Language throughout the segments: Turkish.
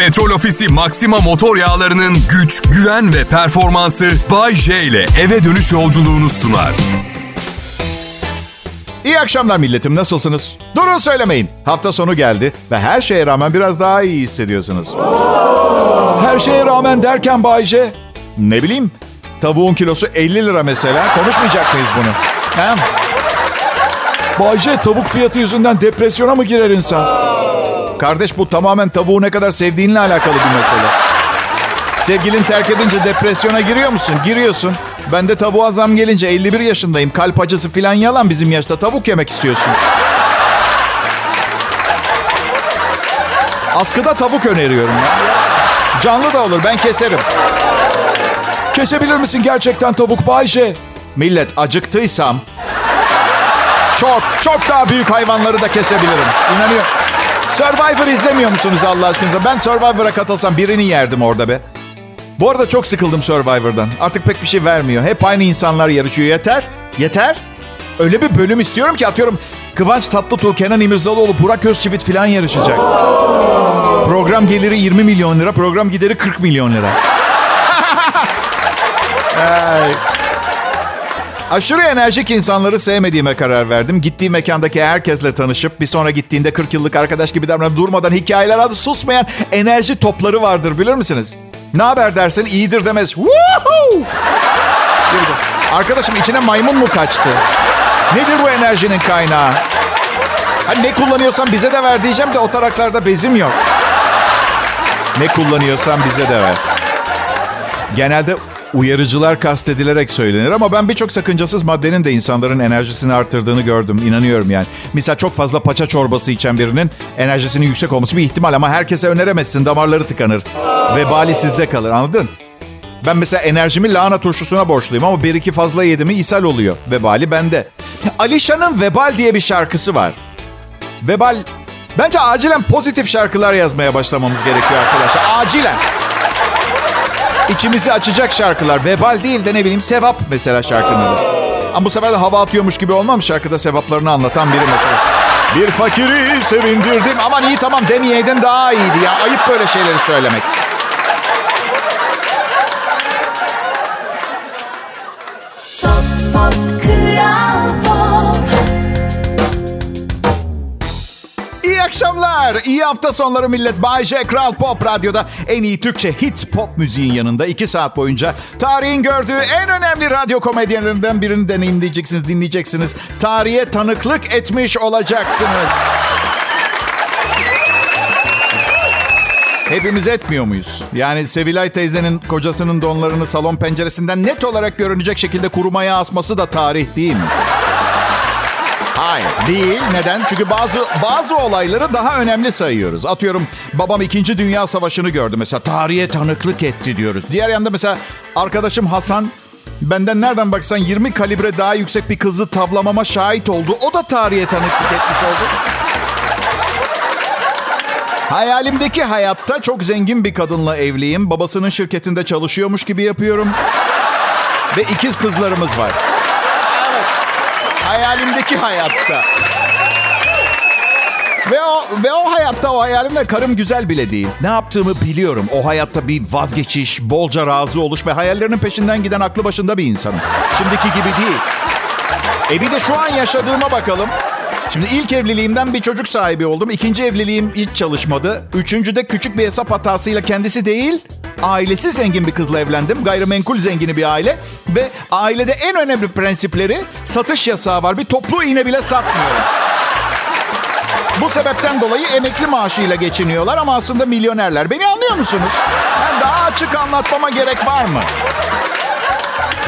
Petrol Ofisi Maxima motor yağlarının güç, güven ve performansı Bay J ile eve dönüş yolculuğunu sunar. İyi akşamlar milletim nasılsınız? Durun söylemeyin. Hafta sonu geldi ve her şeye rağmen biraz daha iyi hissediyorsunuz. Her şeye rağmen derken Bayce. Ne bileyim tavuğun kilosu 50 lira mesela konuşmayacak mıyız bunu? He? Bayce tavuk fiyatı yüzünden depresyona mı girer insan? Kardeş bu tamamen tavuğu ne kadar sevdiğinle alakalı bir mesele. Sevgilin terk edince depresyona giriyor musun? Giriyorsun. Ben de tavuğa zam gelince 51 yaşındayım. Kalp acısı filan yalan bizim yaşta. Tavuk yemek istiyorsun. Askıda tavuk öneriyorum ya. Canlı da olur ben keserim. Kesebilir misin gerçekten tavuk Bayce? Millet acıktıysam çok çok daha büyük hayvanları da kesebilirim. İnanıyor. Survivor izlemiyor musunuz Allah aşkınıza? Ben Survivor'a katılsam birini yerdim orada be. Bu arada çok sıkıldım Survivor'dan. Artık pek bir şey vermiyor. Hep aynı insanlar yarışıyor. Yeter. Yeter. Öyle bir bölüm istiyorum ki atıyorum Kıvanç Tatlıtuğ, Kenan İmirzalıoğlu, Burak Özçivit falan yarışacak. Program geliri 20 milyon lira, program gideri 40 milyon lira. Aşırı enerjik insanları sevmediğime karar verdim. Gittiğim mekandaki herkesle tanışıp bir sonra gittiğinde 40 yıllık arkadaş gibi davranıp durmadan hikayeler adı susmayan enerji topları vardır bilir misiniz? Ne haber dersin iyidir demez. Arkadaşım içine maymun mu kaçtı? Nedir bu enerjinin kaynağı? Hani ne kullanıyorsan bize de ver diyeceğim de o taraklarda bezim yok. Ne kullanıyorsan bize de ver. Genelde uyarıcılar kastedilerek söylenir ama ben birçok sakıncasız maddenin de insanların enerjisini arttırdığını gördüm. İnanıyorum yani. Mesela çok fazla paça çorbası içen birinin enerjisinin yüksek olması bir ihtimal ama herkese öneremezsin. Damarları tıkanır. Vebali sizde kalır anladın? Ben mesela enerjimi lahana turşusuna borçluyum ama bir iki fazla yedi mi ishal oluyor. Vebali bende. Alişan'ın Vebal diye bir şarkısı var. Vebal Bence acilen pozitif şarkılar yazmaya başlamamız gerekiyor arkadaşlar. Acilen. İçimizi açacak şarkılar. Vebal değil de ne bileyim sevap mesela şarkının adı. Ama bu sefer de hava atıyormuş gibi olmam şarkıda sevaplarını anlatan biri mesela. Bir fakiri sevindirdim. Aman iyi tamam demeyeydin daha iyiydi ya. Ayıp böyle şeyleri söylemek. Akşamlar. İyi hafta sonları millet. Bay J Kral Pop Radyo'da en iyi Türkçe hit pop müziğin yanında iki saat boyunca tarihin gördüğü en önemli radyo komedyenlerinden birini deneyimleyeceksiniz, dinleyeceksiniz. Tarihe tanıklık etmiş olacaksınız. Hepimiz etmiyor muyuz? Yani Sevilay teyzenin kocasının donlarını salon penceresinden net olarak görünecek şekilde kurumaya asması da tarih değil mi? Hayır değil. Neden? Çünkü bazı bazı olayları daha önemli sayıyoruz. Atıyorum babam 2. Dünya Savaşı'nı gördü mesela. Tarihe tanıklık etti diyoruz. Diğer yanda mesela arkadaşım Hasan benden nereden baksan 20 kalibre daha yüksek bir kızı tavlamama şahit oldu. O da tarihe tanıklık etmiş oldu. Hayalimdeki hayatta çok zengin bir kadınla evliyim. Babasının şirketinde çalışıyormuş gibi yapıyorum. Ve ikiz kızlarımız var. Hayalimdeki hayatta. Ve o, ve o hayatta o hayalimde karım güzel bile değil. Ne yaptığımı biliyorum. O hayatta bir vazgeçiş, bolca razı oluş ve hayallerinin peşinden giden aklı başında bir insanım. Şimdiki gibi değil. E bir de şu an yaşadığıma bakalım. Şimdi ilk evliliğimden bir çocuk sahibi oldum. İkinci evliliğim hiç çalışmadı. Üçüncüde küçük bir hesap hatasıyla kendisi değil, ailesi zengin bir kızla evlendim. Gayrimenkul zengini bir aile. Ve ailede en önemli prensipleri satış yasağı var. Bir toplu iğne bile satmıyorlar. Bu sebepten dolayı emekli maaşıyla geçiniyorlar ama aslında milyonerler. Beni anlıyor musunuz? Ben daha açık anlatmama gerek var mı?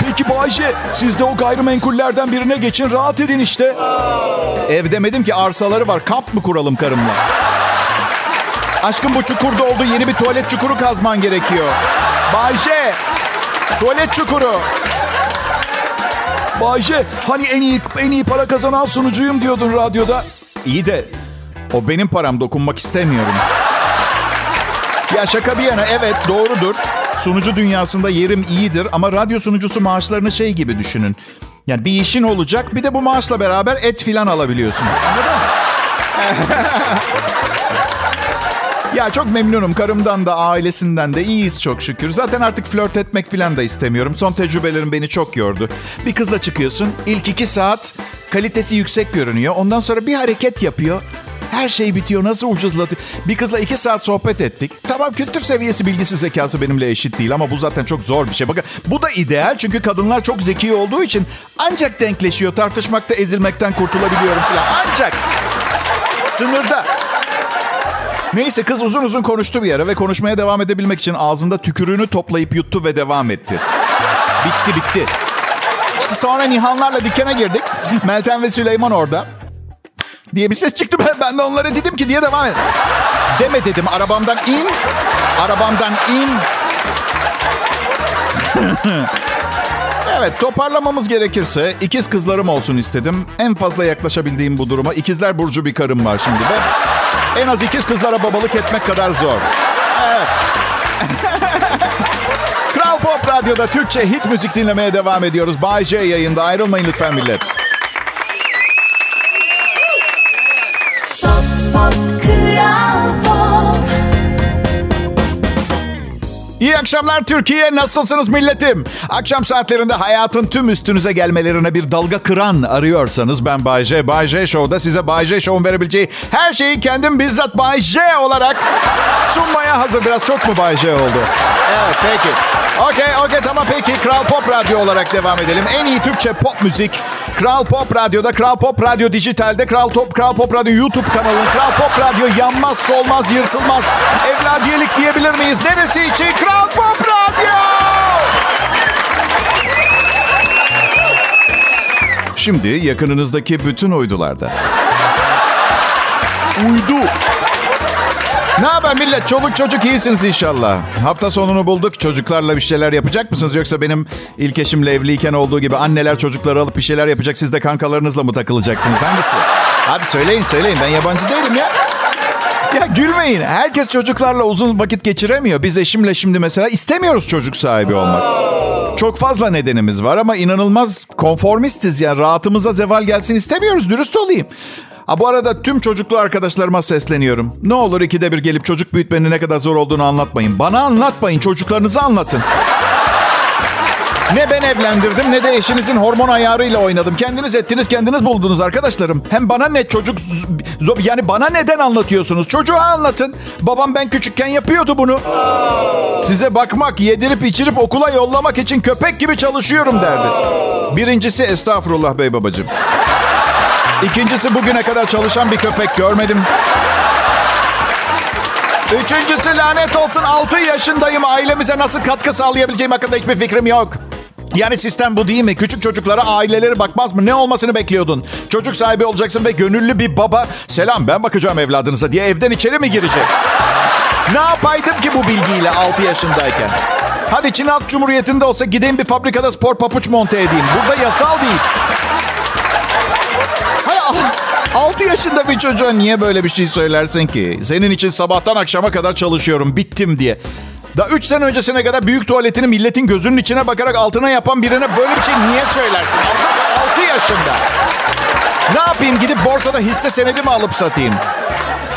Peki Bayce siz de o gayrimenkullerden birine geçin rahat edin işte. Ev demedim ki arsaları var. Kamp mı kuralım karımla? Aşkım bu çukurda oldu. Yeni bir tuvalet çukuru kazman gerekiyor. Bayşe. Tuvalet çukuru. Bayce hani en iyi en iyi para kazanan sunucuyum diyordun radyoda. İyi de o benim param dokunmak istemiyorum. Ya şaka bir yana evet doğrudur. Sunucu dünyasında yerim iyidir ama radyo sunucusu maaşlarını şey gibi düşünün. Yani bir işin olacak bir de bu maaşla beraber et filan alabiliyorsun. Anladın mı? Ya çok memnunum. Karımdan da ailesinden de iyiyiz çok şükür. Zaten artık flört etmek falan da istemiyorum. Son tecrübelerim beni çok yordu. Bir kızla çıkıyorsun. İlk iki saat kalitesi yüksek görünüyor. Ondan sonra bir hareket yapıyor. Her şey bitiyor. Nasıl ucuzladı? Bir kızla iki saat sohbet ettik. Tamam kültür seviyesi, bilgisi, zekası benimle eşit değil ama bu zaten çok zor bir şey. Bakın bu da ideal çünkü kadınlar çok zeki olduğu için ancak denkleşiyor. Tartışmakta, ezilmekten kurtulabiliyorum falan. Ancak sınırda. Neyse kız uzun uzun konuştu bir ara ve konuşmaya devam edebilmek için ağzında tükürüğünü toplayıp yuttu ve devam etti. Bitti bitti. İşte sonra Nihanlarla dükkana girdik. Meltem ve Süleyman orada. Diye bir ses çıktı. Ben, ben de onlara dedim ki diye devam et. Deme dedim arabamdan in. Arabamdan in. evet toparlamamız gerekirse ikiz kızlarım olsun istedim. En fazla yaklaşabildiğim bu duruma ikizler burcu bir karım var şimdi ve en az ikiz kızlara babalık etmek kadar zor. Evet. Kral Pop Radyo'da Türkçe hit müzik dinlemeye devam ediyoruz. Bay J yayında ayrılmayın lütfen millet. Pop pop İyi akşamlar Türkiye. Nasılsınız milletim? Akşam saatlerinde hayatın tüm üstünüze gelmelerine bir dalga kıran arıyorsanız ben Bay J. Bay J Show'da size Bay J Show'un verebileceği her şeyi kendim bizzat Bay J olarak sunmaya hazır. Biraz çok mu Bay J oldu? Evet peki. Okey okey tamam peki. Kral Pop Radyo olarak devam edelim. En iyi Türkçe pop müzik. Kral Pop Radyo'da, Kral Pop Radyo Dijital'de, Kral Top, Kral Pop Radyo YouTube kanalı, Kral Pop Radyo yanmaz, solmaz, yırtılmaz. Evladiyelik diyebilir miyiz? Neresi için? Kral Pop Radyo! Şimdi yakınınızdaki bütün uydularda. Uydu. Ne haber millet? Çoluk çocuk iyisiniz inşallah. Hafta sonunu bulduk. Çocuklarla bir şeyler yapacak mısınız? Yoksa benim ilk eşimle evliyken olduğu gibi anneler çocukları alıp bir şeyler yapacak. Siz de kankalarınızla mı takılacaksınız? Hangisi? Hadi söyleyin söyleyin. Ben yabancı değilim ya. Ya gülmeyin. Herkes çocuklarla uzun vakit geçiremiyor. Biz eşimle şimdi mesela istemiyoruz çocuk sahibi olmak. Çok fazla nedenimiz var ama inanılmaz konformistiz yani rahatımıza zeval gelsin istemiyoruz. Dürüst olayım. Ha bu arada tüm çocuklu arkadaşlarıma sesleniyorum. Ne olur ikide bir gelip çocuk büyütmenin ne kadar zor olduğunu anlatmayın. Bana anlatmayın, çocuklarınızı anlatın. Ne ben evlendirdim ne de eşinizin hormon ayarıyla oynadım. Kendiniz ettiniz kendiniz buldunuz arkadaşlarım. Hem bana ne çocuk yani bana neden anlatıyorsunuz? Çocuğa anlatın. Babam ben küçükken yapıyordu bunu. Size bakmak, yedirip içirip okula yollamak için köpek gibi çalışıyorum derdi. Birincisi estağfurullah bey babacığım. İkincisi bugüne kadar çalışan bir köpek görmedim. Üçüncüsü lanet olsun 6 yaşındayım. Ailemize nasıl katkı sağlayabileceğim hakkında hiçbir fikrim yok. Yani sistem bu değil mi? Küçük çocuklara aileleri bakmaz mı? Ne olmasını bekliyordun? Çocuk sahibi olacaksın ve gönüllü bir baba... Selam ben bakacağım evladınıza diye evden içeri mi girecek? Ne yapaydım ki bu bilgiyle 6 yaşındayken? Hadi Çin Halk Cumhuriyeti'nde olsa gideyim bir fabrikada spor papuç monte edeyim. Burada yasal değil. Hay Allah. 6 yaşında bir çocuğa niye böyle bir şey söylersin ki? Senin için sabahtan akşama kadar çalışıyorum, bittim diye. Daha 3 sene öncesine kadar büyük tuvaletini milletin gözünün içine bakarak altına yapan birine böyle bir şey niye söylersin? 6 yaşında. Ne yapayım gidip borsada hisse senedi mi alıp satayım?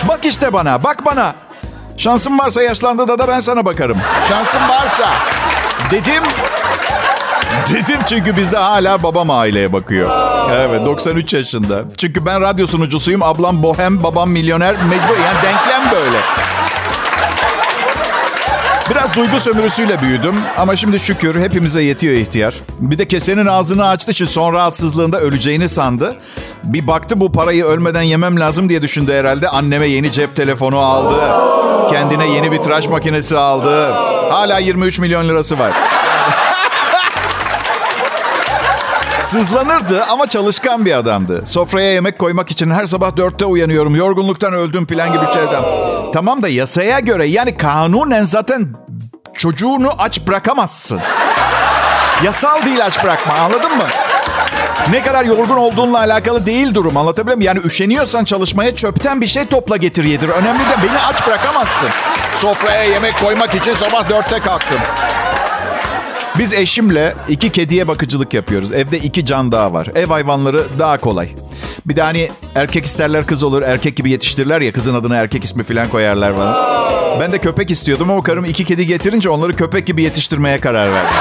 Bak işte bana, bak bana. Şansım varsa yaşlandığında da ben sana bakarım. Şansım varsa. Dedim. Dedim çünkü bizde hala babam aileye bakıyor. Evet 93 yaşında. Çünkü ben radyo sunucusuyum. Ablam bohem, babam milyoner. Mecbur yani denklem böyle. Biraz duygu sömürüsüyle büyüdüm ama şimdi şükür hepimize yetiyor ihtiyar. Bir de kesenin ağzını açtığı için son rahatsızlığında öleceğini sandı. Bir baktı bu parayı ölmeden yemem lazım diye düşündü herhalde. Anneme yeni cep telefonu aldı. Kendine yeni bir tıraş makinesi aldı. Hala 23 milyon lirası var. Sızlanırdı ama çalışkan bir adamdı. Sofraya yemek koymak için her sabah dörtte uyanıyorum. Yorgunluktan öldüm falan gibi şeyden. Tamam da yasaya göre yani kanunen zaten çocuğunu aç bırakamazsın. Yasal değil aç bırakma anladın mı? Ne kadar yorgun olduğunla alakalı değil durum anlatabiliyor muyum? Yani üşeniyorsan çalışmaya çöpten bir şey topla getir yedir. Önemli de beni aç bırakamazsın. Sofraya yemek koymak için sabah dörtte kalktım. Biz eşimle iki kediye bakıcılık yapıyoruz. Evde iki can daha var. Ev hayvanları daha kolay. Bir de hani erkek isterler kız olur. Erkek gibi yetiştirirler ya kızın adını erkek ismi falan koyarlar bana. Ben de köpek istiyordum ama karım iki kedi getirince onları köpek gibi yetiştirmeye karar verdi.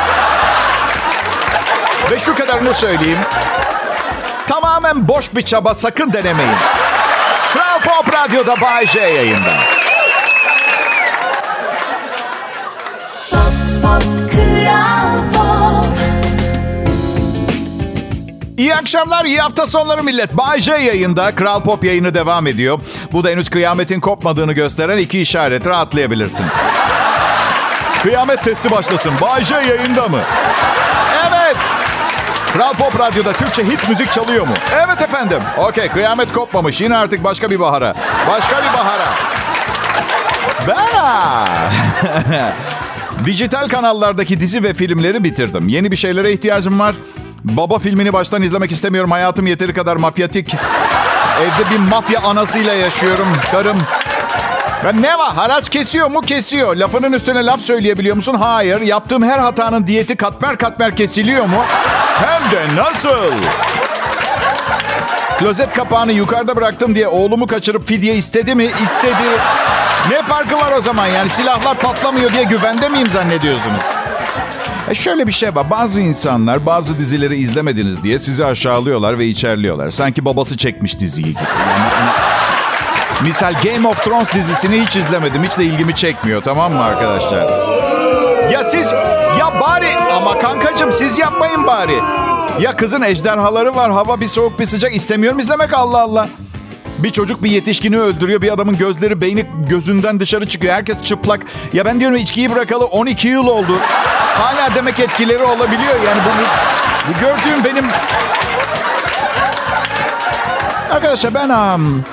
Ve şu kadarını söyleyeyim. Tamamen boş bir çaba sakın denemeyin. Kral Pop Radyo'da Bay J yayında. İyi akşamlar, iyi hafta sonları millet. Bay J yayında. Kral Pop yayını devam ediyor. Bu da henüz kıyametin kopmadığını gösteren iki işaret. Rahatlayabilirsiniz. Kıyamet testi başlasın. Bay J yayında mı? Evet. Kral Pop Radyo'da Türkçe hit müzik çalıyor mu? Evet efendim. Okey, kıyamet kopmamış. Yine artık başka bir bahara. Başka bir bahara. Ben Dijital kanallardaki dizi ve filmleri bitirdim. Yeni bir şeylere ihtiyacım var. Baba filmini baştan izlemek istemiyorum. Hayatım yeteri kadar mafyatik. Evde bir mafya anasıyla yaşıyorum. Karım. Ben ne var? Haraç kesiyor mu? Kesiyor. Lafının üstüne laf söyleyebiliyor musun? Hayır. Yaptığım her hatanın diyeti katmer katmer kesiliyor mu? Hem de nasıl? Klozet kapağını yukarıda bıraktım diye oğlumu kaçırıp fidye istedi mi? İstedi. Ne farkı var o zaman? Yani silahlar patlamıyor diye güvende miyim zannediyorsunuz? E şöyle bir şey var. Bazı insanlar bazı dizileri izlemediniz diye sizi aşağılıyorlar ve içerliyorlar. Sanki babası çekmiş diziyi gibi. Hani- misal Game of Thrones dizisini hiç izlemedim. Hiç de ilgimi çekmiyor tamam mı arkadaşlar? Ya siz ya bari ama kankacım siz yapmayın bari. Ya kızın ejderhaları var. Hava bir soğuk bir sıcak. istemiyorum izlemek Allah Allah. Bir çocuk bir yetişkini öldürüyor. Bir adamın gözleri, beyni gözünden dışarı çıkıyor. Herkes çıplak. Ya ben diyorum içkiyi bırakalı 12 yıl oldu. Hala demek etkileri olabiliyor. Yani bu, bu, bu gördüğüm benim... Arkadaşlar ben um,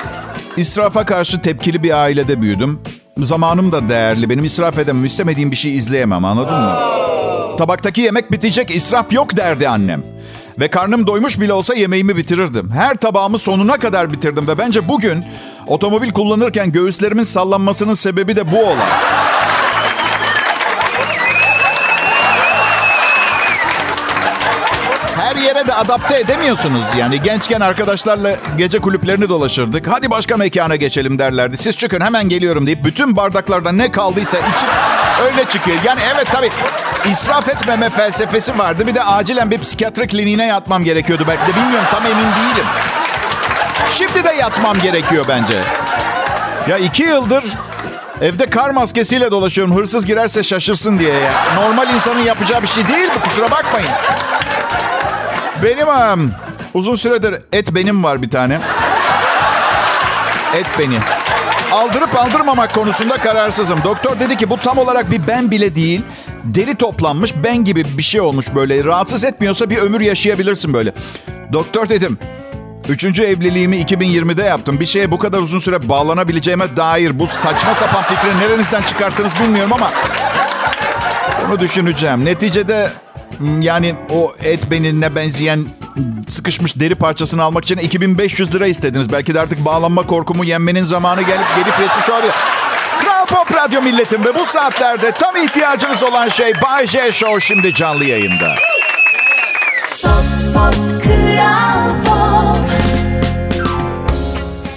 israfa karşı tepkili bir ailede büyüdüm. Zamanım da değerli. Benim israf edemem. istemediğim bir şey izleyemem anladın mı? Tabaktaki yemek bitecek, israf yok derdi annem. Ve karnım doymuş bile olsa yemeğimi bitirirdim. Her tabağımı sonuna kadar bitirdim ve bence bugün otomobil kullanırken göğüslerimin sallanmasının sebebi de bu olay. Her yere de adapte edemiyorsunuz yani. Gençken arkadaşlarla gece kulüplerini dolaşırdık. Hadi başka mekana geçelim derlerdi. Siz çıkın hemen geliyorum deyip bütün bardaklarda ne kaldıysa içip öyle çıkıyor. Yani evet tabii israf etmeme felsefesi vardı. Bir de acilen bir psikiyatri kliniğine yatmam gerekiyordu belki de. Bilmiyorum tam emin değilim. Şimdi de yatmam gerekiyor bence. Ya iki yıldır evde kar maskesiyle dolaşıyorum. Hırsız girerse şaşırsın diye ya. Normal insanın yapacağı bir şey değil bu kusura bakmayın. Benim um, uzun süredir et benim var bir tane. Et beni. Aldırıp aldırmamak konusunda kararsızım. Doktor dedi ki bu tam olarak bir ben bile değil. Deri toplanmış ben gibi bir şey olmuş böyle. Rahatsız etmiyorsa bir ömür yaşayabilirsin böyle. Doktor dedim. Üçüncü evliliğimi 2020'de yaptım. Bir şeye bu kadar uzun süre bağlanabileceğime dair bu saçma sapan fikri nerenizden çıkarttınız bilmiyorum ama... Onu düşüneceğim. Neticede yani o et benine benzeyen sıkışmış deri parçasını almak için 2500 lira istediniz. Belki de artık bağlanma korkumu yenmenin zamanı gelip gelip yetmiş olabilir. Kral Pop Radyo milletim ve bu saatlerde tam ihtiyacınız olan şey Bay J Show şimdi canlı yayında. Pop Pop Kral Pop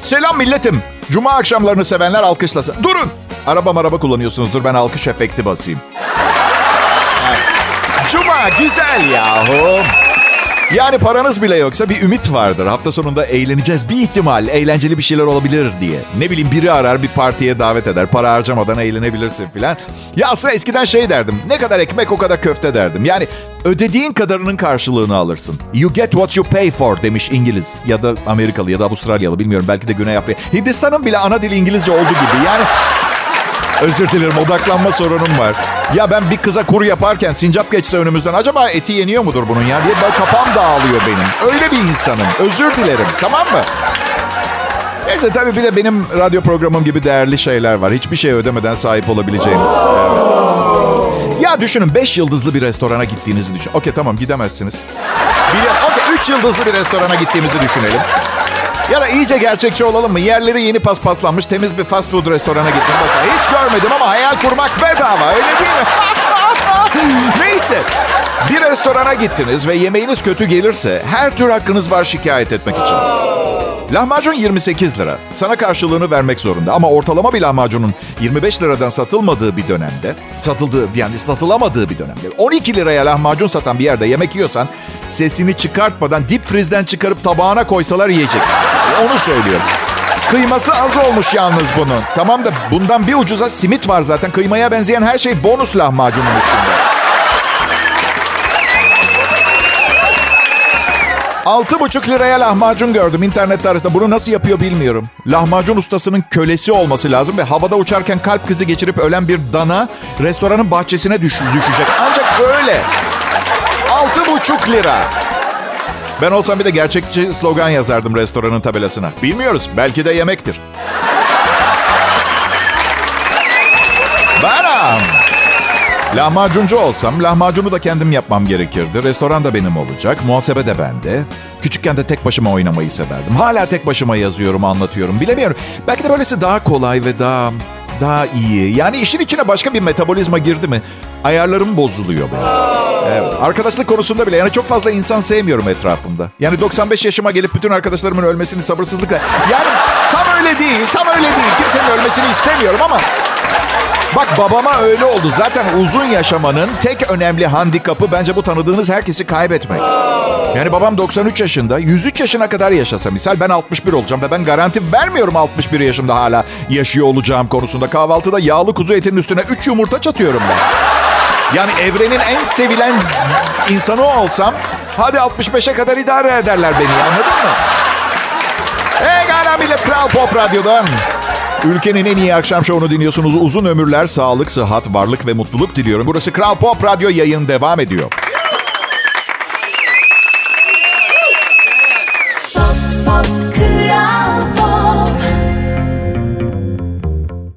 Selam milletim. Cuma akşamlarını sevenler alkışlasın. Durun. Araba araba kullanıyorsunuzdur. Ben alkış efekti basayım. Cuma güzel yahu. Yani paranız bile yoksa bir ümit vardır. Hafta sonunda eğleneceğiz. Bir ihtimal eğlenceli bir şeyler olabilir diye. Ne bileyim biri arar bir partiye davet eder. Para harcamadan eğlenebilirsin filan. Ya aslında eskiden şey derdim. Ne kadar ekmek o kadar köfte derdim. Yani ödediğin kadarının karşılığını alırsın. You get what you pay for demiş İngiliz. Ya da Amerikalı ya da Avustralyalı bilmiyorum. Belki de Güney Afrika. Hindistan'ın bile ana dili İngilizce olduğu gibi. Yani Özür dilerim odaklanma sorunum var. Ya ben bir kıza kuru yaparken sincap geçse önümüzden acaba eti yeniyor mudur bunun ya diye ben kafam dağılıyor benim. Öyle bir insanım. Özür dilerim tamam mı? Neyse tabii bir de benim radyo programım gibi değerli şeyler var. Hiçbir şey ödemeden sahip olabileceğiniz. Evet. Ya düşünün 5 yıldızlı bir restorana gittiğinizi düşün. Okey tamam gidemezsiniz. Biliyorum. Okey 3 yıldızlı bir restorana gittiğimizi düşünelim. Ya da iyice gerçekçi olalım mı? Yerleri yeni paspaslanmış temiz bir fast food restorana gittim. Mesela hiç görmedim ama hayal kurmak bedava öyle değil mi? Neyse. Bir restorana gittiniz ve yemeğiniz kötü gelirse her tür hakkınız var şikayet etmek için. Lahmacun 28 lira. Sana karşılığını vermek zorunda. Ama ortalama bir lahmacunun 25 liradan satılmadığı bir dönemde, satıldığı yani satılamadığı bir dönemde, 12 liraya lahmacun satan bir yerde yemek yiyorsan sesini çıkartmadan dip frizden çıkarıp tabağına koysalar yiyeceksin. Onu söylüyorum. Kıyması az olmuş yalnız bunun. Tamam da bundan bir ucuza simit var zaten. Kıymaya benzeyen her şey bonus lahmacunun üstünde. Altı buçuk liraya lahmacun gördüm internet tarihte. Bunu nasıl yapıyor bilmiyorum. Lahmacun ustasının kölesi olması lazım ve havada uçarken kalp krizi geçirip ölen bir dana restoranın bahçesine düş düşecek. Ancak öyle. Altı buçuk lira. Ben olsam bir de gerçekçi slogan yazardım restoranın tabelasına. Bilmiyoruz. Belki de yemektir. Benim. Lahmacuncu olsam lahmacunu da kendim yapmam gerekirdi. Restoran da benim olacak. Muhasebe de bende. Küçükken de tek başıma oynamayı severdim. Hala tek başıma yazıyorum, anlatıyorum. Bilemiyorum. Belki de böylesi daha kolay ve daha daha iyi. Yani işin içine başka bir metabolizma girdi mi ayarlarım bozuluyor benim. Evet. Arkadaşlık konusunda bile yani çok fazla insan sevmiyorum etrafımda. Yani 95 yaşıma gelip bütün arkadaşlarımın ölmesini sabırsızlıkla... Yani tam öyle değil, tam öyle değil. Kimsenin ölmesini istemiyorum ama... Bak babama öyle oldu. Zaten uzun yaşamanın tek önemli handikapı bence bu tanıdığınız herkesi kaybetmek. Yani babam 93 yaşında, 103 yaşına kadar yaşasa misal ben 61 olacağım ve ben garanti vermiyorum 61 yaşımda hala yaşıyor olacağım konusunda. Kahvaltıda yağlı kuzu etinin üstüne 3 yumurta çatıyorum ben. Yani evrenin en sevilen insanı olsam hadi 65'e kadar idare ederler beni anladın mı? Hey gala millet Kral Pop Radyo'dan. Ülkenin en iyi akşam şovunu dinliyorsunuz. Uzun ömürler, sağlık, sıhhat, varlık ve mutluluk diliyorum. Burası Kral Pop Radyo yayın devam ediyor.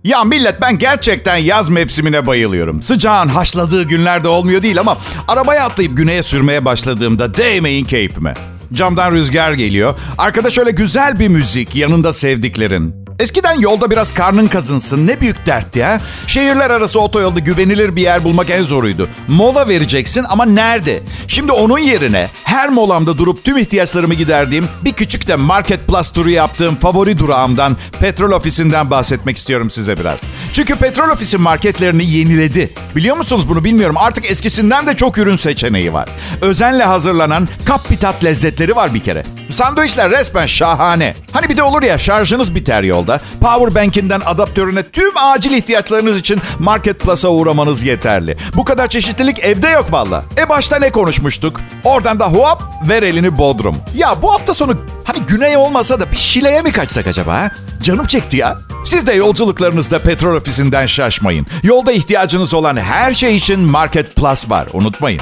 Ya millet ben gerçekten yaz mevsimine bayılıyorum. Sıcağın haşladığı günlerde olmuyor değil ama arabaya atlayıp güneye sürmeye başladığımda değmeyin keyfime. Camdan rüzgar geliyor. Arkada şöyle güzel bir müzik, yanında sevdiklerin. Eskiden yolda biraz karnın kazınsın ne büyük dert ya. Şehirler arası otoyolda güvenilir bir yer bulmak en zoruydu. Mola vereceksin ama nerede? Şimdi onun yerine her molamda durup tüm ihtiyaçlarımı giderdiğim bir küçük de Market Plus turu yaptığım favori durağımdan petrol ofisinden bahsetmek istiyorum size biraz. Çünkü petrol ofisi marketlerini yeniledi. Biliyor musunuz bunu bilmiyorum. Artık eskisinden de çok ürün seçeneği var. Özenle hazırlanan kap bir tat lezzetleri var bir kere. Sandviçler resmen şahane. Hani bir de olur ya şarjınız biter yolda. Power bank'inden adaptörüne tüm acil ihtiyaçlarınız için Market Plus'a uğramanız yeterli. Bu kadar çeşitlilik evde yok valla. E başta ne konuşmuştuk? Oradan da hop ver elini Bodrum. Ya bu hafta sonu hani güney olmasa da bir Şile'ye mi kaçsak acaba? ha? Canım çekti ya. Siz de yolculuklarınızda petrol ofisinden şaşmayın. Yolda ihtiyacınız olan her şey için Market Plus var. Unutmayın.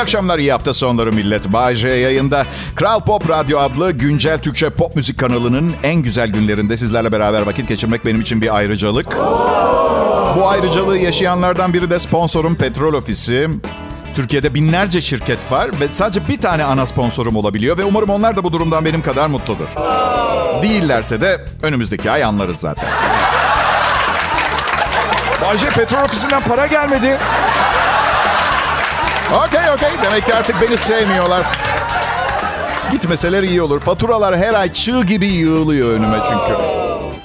İyi akşamlar, iyi hafta sonları millet. Bay yayında. Kral Pop Radyo adlı güncel Türkçe pop müzik kanalının en güzel günlerinde sizlerle beraber vakit geçirmek benim için bir ayrıcalık. Bu ayrıcalığı yaşayanlardan biri de sponsorum Petrol Ofisi. Türkiye'de binlerce şirket var ve sadece bir tane ana sponsorum olabiliyor ve umarım onlar da bu durumdan benim kadar mutludur. Değillerse de önümüzdeki ay anlarız zaten. Bayce Petrol Ofisi'nden para gelmedi. Okey okey. Demek ki artık beni sevmiyorlar. Gitmeseler iyi olur. Faturalar her ay çığ gibi yığılıyor önüme çünkü.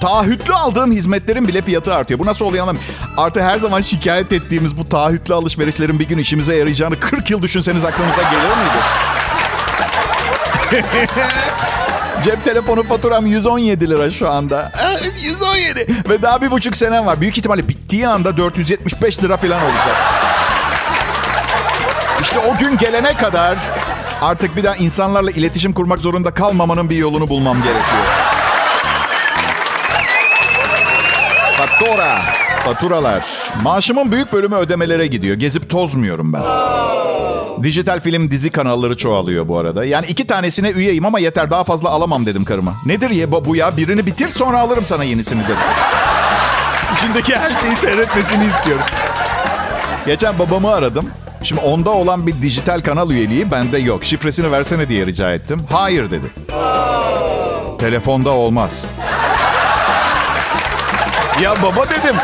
Taahhütlü aldığım hizmetlerin bile fiyatı artıyor. Bu nasıl oluyor anlamıyorum. Artı her zaman şikayet ettiğimiz bu taahhütlü alışverişlerin bir gün işimize yarayacağını 40 yıl düşünseniz aklınıza gelir miydi? Cep telefonu faturam 117 lira şu anda. 117. Ve daha bir buçuk senem var. Büyük ihtimalle bittiği anda 475 lira falan olacak. İşte o gün gelene kadar artık bir daha insanlarla iletişim kurmak zorunda kalmamanın bir yolunu bulmam gerekiyor. Fatura, faturalar. Maaşımın büyük bölümü ödemelere gidiyor. Gezip tozmuyorum ben. Dijital film dizi kanalları çoğalıyor bu arada. Yani iki tanesine üyeyim ama yeter daha fazla alamam dedim karıma. Nedir ya bu ya? Birini bitir sonra alırım sana yenisini dedim. İçindeki her şeyi seyretmesini istiyorum. Geçen babamı aradım. Şimdi onda olan bir dijital kanal üyeliği bende yok. Şifresini versene diye rica ettim. Hayır dedi. Telefonda olmaz. Ya baba dedim.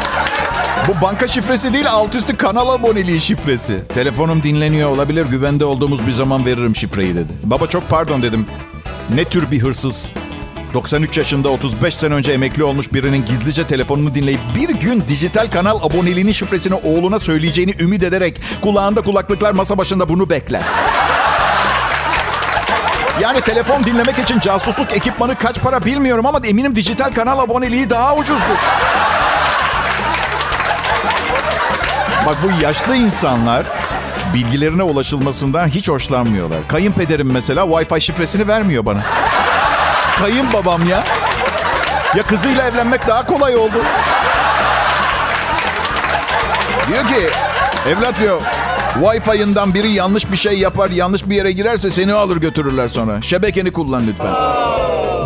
Bu banka şifresi değil alt üstü kanal aboneliği şifresi. Telefonum dinleniyor olabilir. Güvende olduğumuz bir zaman veririm şifreyi dedi. Baba çok pardon dedim. Ne tür bir hırsız? 93 yaşında 35 sene önce emekli olmuş birinin gizlice telefonunu dinleyip bir gün dijital kanal aboneliğinin şifresini oğluna söyleyeceğini ümit ederek kulağında kulaklıklar masa başında bunu bekler. Yani telefon dinlemek için casusluk ekipmanı kaç para bilmiyorum ama eminim dijital kanal aboneliği daha ucuzdur. Bak bu yaşlı insanlar bilgilerine ulaşılmasından hiç hoşlanmıyorlar. Kayınpederim mesela Wi-Fi şifresini vermiyor bana. Kayınbabam ya. Ya kızıyla evlenmek daha kolay oldu. Diyor ki evlat diyor Wi-Fi'ından biri yanlış bir şey yapar, yanlış bir yere girerse seni alır götürürler sonra. Şebekeni kullan lütfen.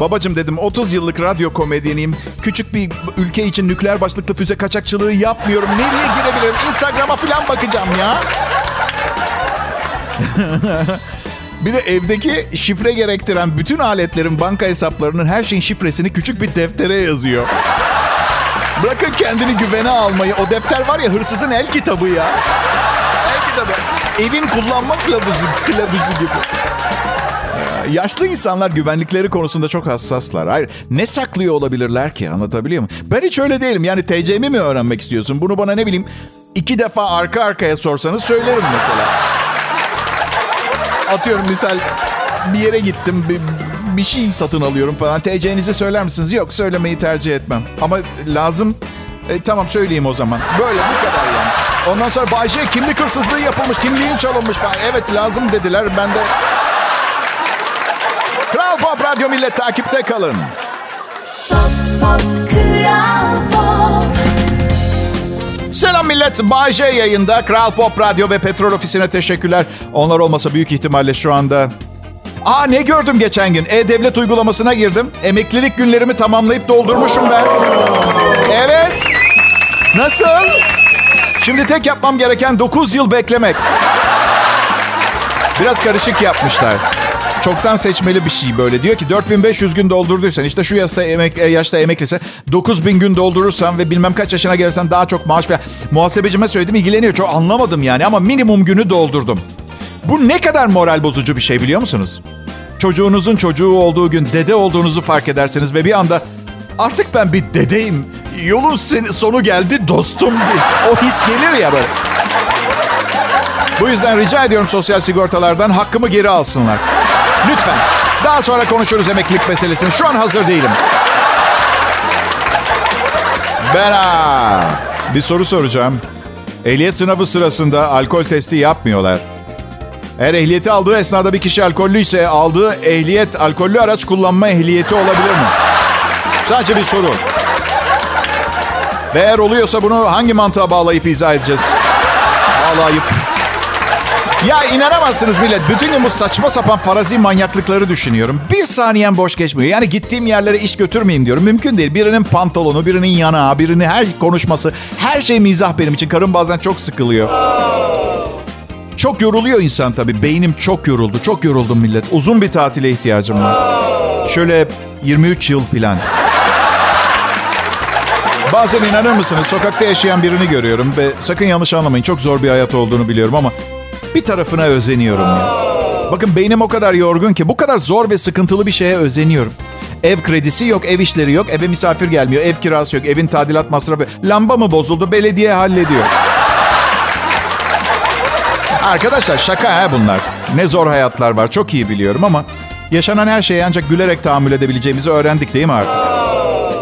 Babacım dedim 30 yıllık radyo komedyeniyim. Küçük bir ülke için nükleer başlıklı füze kaçakçılığı yapmıyorum. Nereye girebilirim? Instagram'a falan bakacağım ya. Bir de evdeki şifre gerektiren bütün aletlerin banka hesaplarının her şeyin şifresini küçük bir deftere yazıyor. Bırakın kendini güvene almayı. O defter var ya hırsızın el kitabı ya. El kitabı. Evin kullanma kılavuzu, kılavuzu gibi. Yaşlı insanlar güvenlikleri konusunda çok hassaslar. Hayır, ne saklıyor olabilirler ki anlatabiliyor muyum? Ben hiç öyle değilim. Yani TC'mi mi öğrenmek istiyorsun? Bunu bana ne bileyim iki defa arka arkaya sorsanız söylerim mesela. Atıyorum misal bir yere gittim bir, bir şey satın alıyorum falan. TC'nizi söyler misiniz? Yok söylemeyi tercih etmem. Ama lazım. E, tamam söyleyeyim o zaman. Böyle bu kadar yani. Ondan sonra Bayce kimlik hırsızlığı yapılmış, kimliğin çalınmış falan. Evet lazım dediler. Ben de Kral Pop Radyo Millet takipte kalın. Pop, pop, Kral. Selam millet. Bay J yayında. Kral Pop Radyo ve Petrol Ofisi'ne teşekkürler. Onlar olmasa büyük ihtimalle şu anda... Aa ne gördüm geçen gün? E-Devlet uygulamasına girdim. Emeklilik günlerimi tamamlayıp doldurmuşum ben. Evet. Nasıl? Şimdi tek yapmam gereken 9 yıl beklemek. Biraz karışık yapmışlar. Çoktan seçmeli bir şey böyle. Diyor ki 4500 gün doldurduysan işte şu yaşta, emek, e, yaşta emeklisen 9000 gün doldurursan ve bilmem kaç yaşına gelirsen daha çok maaş ver. Muhasebecime söyledim ilgileniyor. Çok anlamadım yani ama minimum günü doldurdum. Bu ne kadar moral bozucu bir şey biliyor musunuz? Çocuğunuzun çocuğu olduğu gün dede olduğunuzu fark edersiniz ve bir anda artık ben bir dedeyim. Yolun sonu geldi dostum diye. O his gelir ya böyle. Bu yüzden rica ediyorum sosyal sigortalardan hakkımı geri alsınlar. Lütfen. Daha sonra konuşuruz emeklilik meselesini. Şu an hazır değilim. Ben ha, bir soru soracağım. Ehliyet sınavı sırasında alkol testi yapmıyorlar. Eğer ehliyeti aldığı esnada bir kişi alkollüyse aldığı ehliyet alkollü araç kullanma ehliyeti olabilir mi? Sadece bir soru. Ve eğer oluyorsa bunu hangi mantığa bağlayıp izah edeceğiz? Bağlayıp. Ya inanamazsınız millet. Bütün gün bu saçma sapan farazi manyaklıkları düşünüyorum. Bir saniyem boş geçmiyor. Yani gittiğim yerlere iş götürmeyeyim diyorum. Mümkün değil. Birinin pantolonu, birinin yanağı, birinin her konuşması. Her şey mizah benim için. Karım bazen çok sıkılıyor. Çok yoruluyor insan tabii. Beynim çok yoruldu. Çok yoruldum millet. Uzun bir tatile ihtiyacım var. Şöyle 23 yıl filan. Bazen inanır mısınız sokakta yaşayan birini görüyorum ve sakın yanlış anlamayın çok zor bir hayat olduğunu biliyorum ama bir tarafına özeniyorum. Bakın beynim o kadar yorgun ki bu kadar zor ve sıkıntılı bir şeye özeniyorum. Ev kredisi yok, ev işleri yok, eve misafir gelmiyor, ev kirası yok, evin tadilat masrafı. Lamba mı bozuldu? Belediye hallediyor. Arkadaşlar şaka ha bunlar. Ne zor hayatlar var çok iyi biliyorum ama yaşanan her şeye ancak gülerek tahammül edebileceğimizi öğrendik değil mi artık?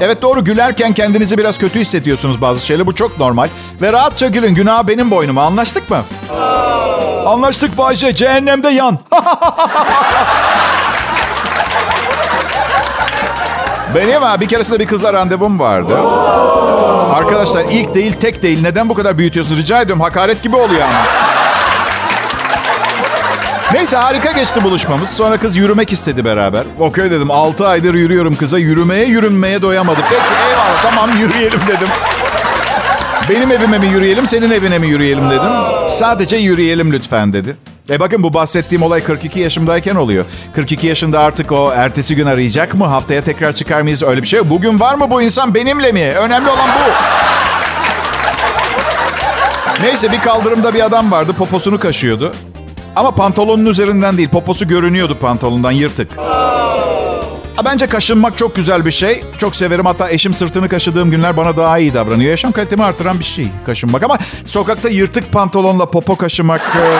Evet doğru gülerken kendinizi biraz kötü hissediyorsunuz bazı şeyler. Bu çok normal. Ve rahatça gülün. Günah benim boynuma. Anlaştık mı? Anlaştık Bayce. Cehennemde yan. Benim ha bir keresinde bir kızla randevum vardı. Arkadaşlar ilk değil tek değil. Neden bu kadar büyütüyorsunuz? Rica ediyorum. Hakaret gibi oluyor ama. Neyse harika geçti buluşmamız. Sonra kız yürümek istedi beraber. Okey dedim 6 aydır yürüyorum kıza. Yürümeye yürünmeye doyamadık. Peki eyvallah tamam yürüyelim dedim. Benim evime mi yürüyelim senin evine mi yürüyelim dedim. Sadece yürüyelim lütfen dedi. E bakın bu bahsettiğim olay 42 yaşımdayken oluyor. 42 yaşında artık o ertesi gün arayacak mı? Haftaya tekrar çıkar mıyız? Öyle bir şey yok. Bugün var mı bu insan benimle mi? Önemli olan bu. Neyse bir kaldırımda bir adam vardı. Poposunu kaşıyordu. Ama pantolonun üzerinden değil. Poposu görünüyordu pantolondan yırtık. Bence kaşınmak çok güzel bir şey. Çok severim. Hatta eşim sırtını kaşıdığım günler bana daha iyi davranıyor. Yaşam kalitemi artıran bir şey kaşınmak. Ama sokakta yırtık pantolonla popo kaşımak... e,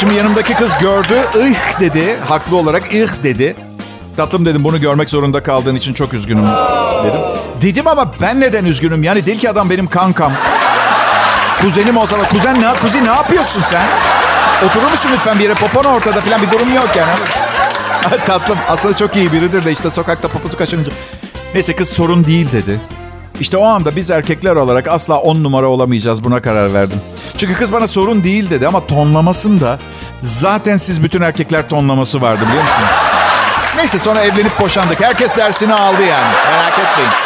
Şimdi yanımdaki kız gördü. ıh dedi. Haklı olarak ıh dedi. Tatlım dedim bunu görmek zorunda kaldığın için çok üzgünüm dedim. Dedim ama ben neden üzgünüm? Yani değil ki adam benim kankam. Kuzenim olsa da kuzen ne, kuzi ne yapıyorsun sen? Oturur musun lütfen bir yere popon ortada falan bir durum yok yani. Tatlım aslında çok iyi biridir de işte sokakta poposu kaşınınca. Neyse kız sorun değil dedi. İşte o anda biz erkekler olarak asla on numara olamayacağız buna karar verdim. Çünkü kız bana sorun değil dedi ama tonlamasında zaten siz bütün erkekler tonlaması vardı biliyor musunuz? Neyse sonra evlenip boşandık. Herkes dersini aldı yani. Merak etmeyin.